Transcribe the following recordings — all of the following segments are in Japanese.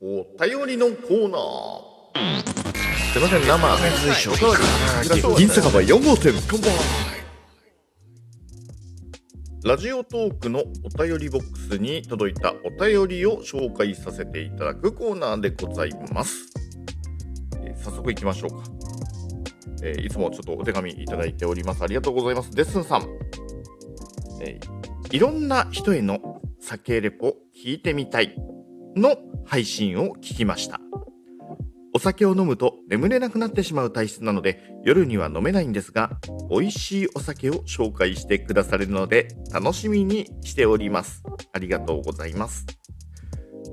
お便りのコーナー。すいません、生。銀酒場4号店。ラジオトークのお便りボックスに届いたお便りを紹介させていただくコーナーでございます。えー早速行きましょうか。えーいつもちょっとお手紙いただいております。ありがとうございます。デッスンさん。えーいろんな人への酒レポ聞いてみたいの配信を聞きました。お酒を飲むと眠れなくなってしまう体質なので夜には飲めないんですが美味しいお酒を紹介してくださるので楽しみにしております。ありがとうございます。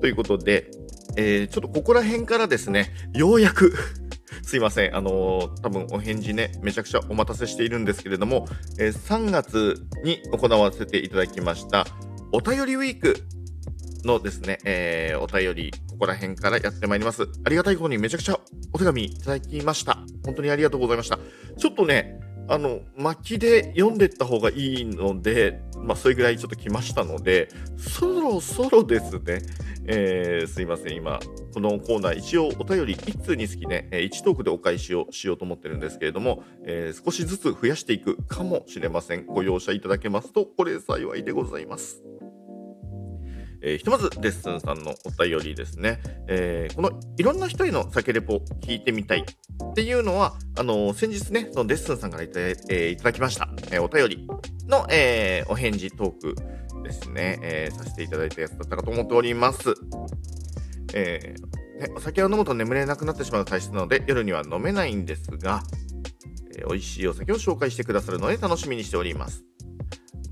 ということで、えーちょっとここら辺からですね、ようやく すいません。あのー多分お返事ね、めちゃくちゃお待たせしているんですけれども、えー3月に行わせていただきました、お便りウィークのですね、えーお便り、ここら辺からやってまいります。ありがたいことにめちゃくちゃお手紙いただきました。本当にありがとうございました。ちょっとね、あの、巻きで読んでった方がいいので、まあ、それぐらいちょっと来ましたので、そろそろですね、えーすいません、今、このコーナー、一応お便り1通につきね、え1トークでお返しをしようと思ってるんですけれども、えー少しずつ増やしていくかもしれません。ご容赦いただけますと、これ幸いでございます。えーひとまず、レッスンさんのお便りですね。えーこのいろんな人への酒レポ聞いてみたいっていうのは、あのー先日ね、そのレッスンさんからいた,、えーいただきました、えーお便りの、えーお返事トークですね、えーさせていただいたやつだったかと思っております。えーね、お酒を飲むと眠れなくなってしまう体質なので夜には飲めないんですが、えー美味しいお酒を紹介してくださるので楽しみにしております。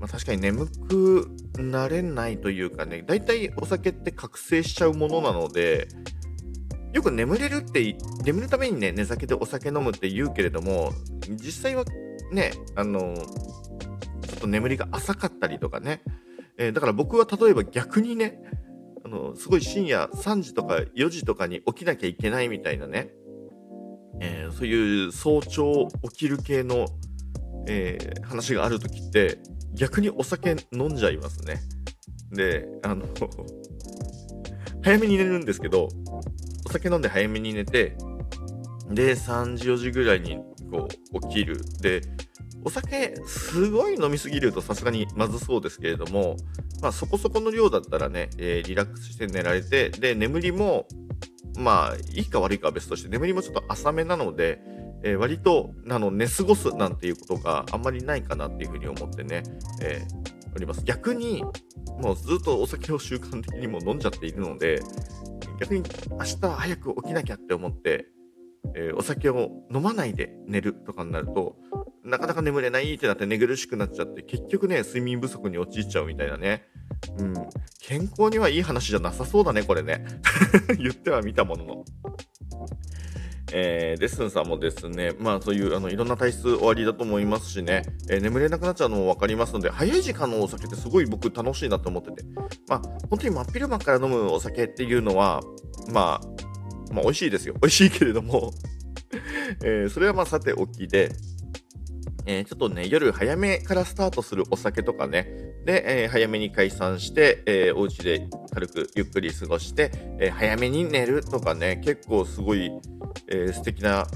まあ、確かに眠くなれないというかね、だいたいお酒って覚醒しちゃうものなので、よく眠れるって、眠るためにね、寝酒でお酒飲むって言うけれども、実際はね、あの、ちょっと眠りが浅かったりとかね、えーだから僕は例えば逆にね、あの、すごい深夜3時とか4時とかに起きなきゃいけないみたいなね、えーそういう早朝起きる系の、えー話があるときって、逆にお酒飲んじゃいますね。で、あの、早めに寝るんですけど、お酒飲んで早めに寝て、で、3時4時ぐらいにこう起きる。で、お酒すごい飲みすぎるとさすがにまずそうですけれども、まあそこそこの量だったらね、えーリラックスして寝られて、で、眠りも、まあいいか悪いかは別として、眠りもちょっと浅めなので、えー割とあの寝過ごすなんていうことがあんまりないかなっていうふうに思ってね、えーおります。逆に、もうずっとお酒を習慣的にも飲んじゃっているので、逆に明日早く起きなきゃって思って、えーお酒を飲まないで寝るとかになると、なかなか眠れないってなって寝苦しくなっちゃって、結局ね、睡眠不足に陥っちゃうみたいなね。うん。健康にはいい話じゃなさそうだね、これね。言ってはみたものの。えー、レッスンさんもですね、まあそういうあのいろんな体質終わりだと思いますしね、えー眠れなくなっちゃうのも分かりますので、早い時間のお酒ってすごい僕楽しいなと思ってて、まあ本当に真っ昼間から飲むお酒っていうのは、まあ、まあ美味しいですよ。美味しいけれども、えーそれはまあさておきで、えーちょっとね、夜早めからスタートするお酒とかね、で、えー早めに解散して、えーお家で軽くゆっくり過ごして、えー早めに寝るとかね、結構すごい、えー素敵な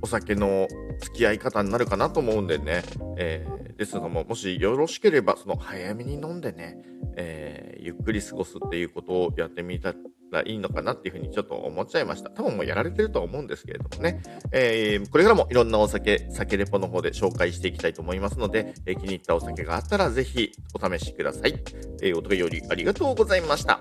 お酒の付き合い方になるかなと思うんでね、えーですがも、もしよろしければ、その早めに飲んでね、えーゆっくり過ごすっていうことをやってみたらいいのかなっていうふうにちょっと思っちゃいました。多分もうやられてるとは思うんですけれどもね、えーこれからもいろんなお酒、酒レポの方で紹介していきたいと思いますので、えー気に入ったお酒があったらぜひお試しください。えーお便りありがとうございました。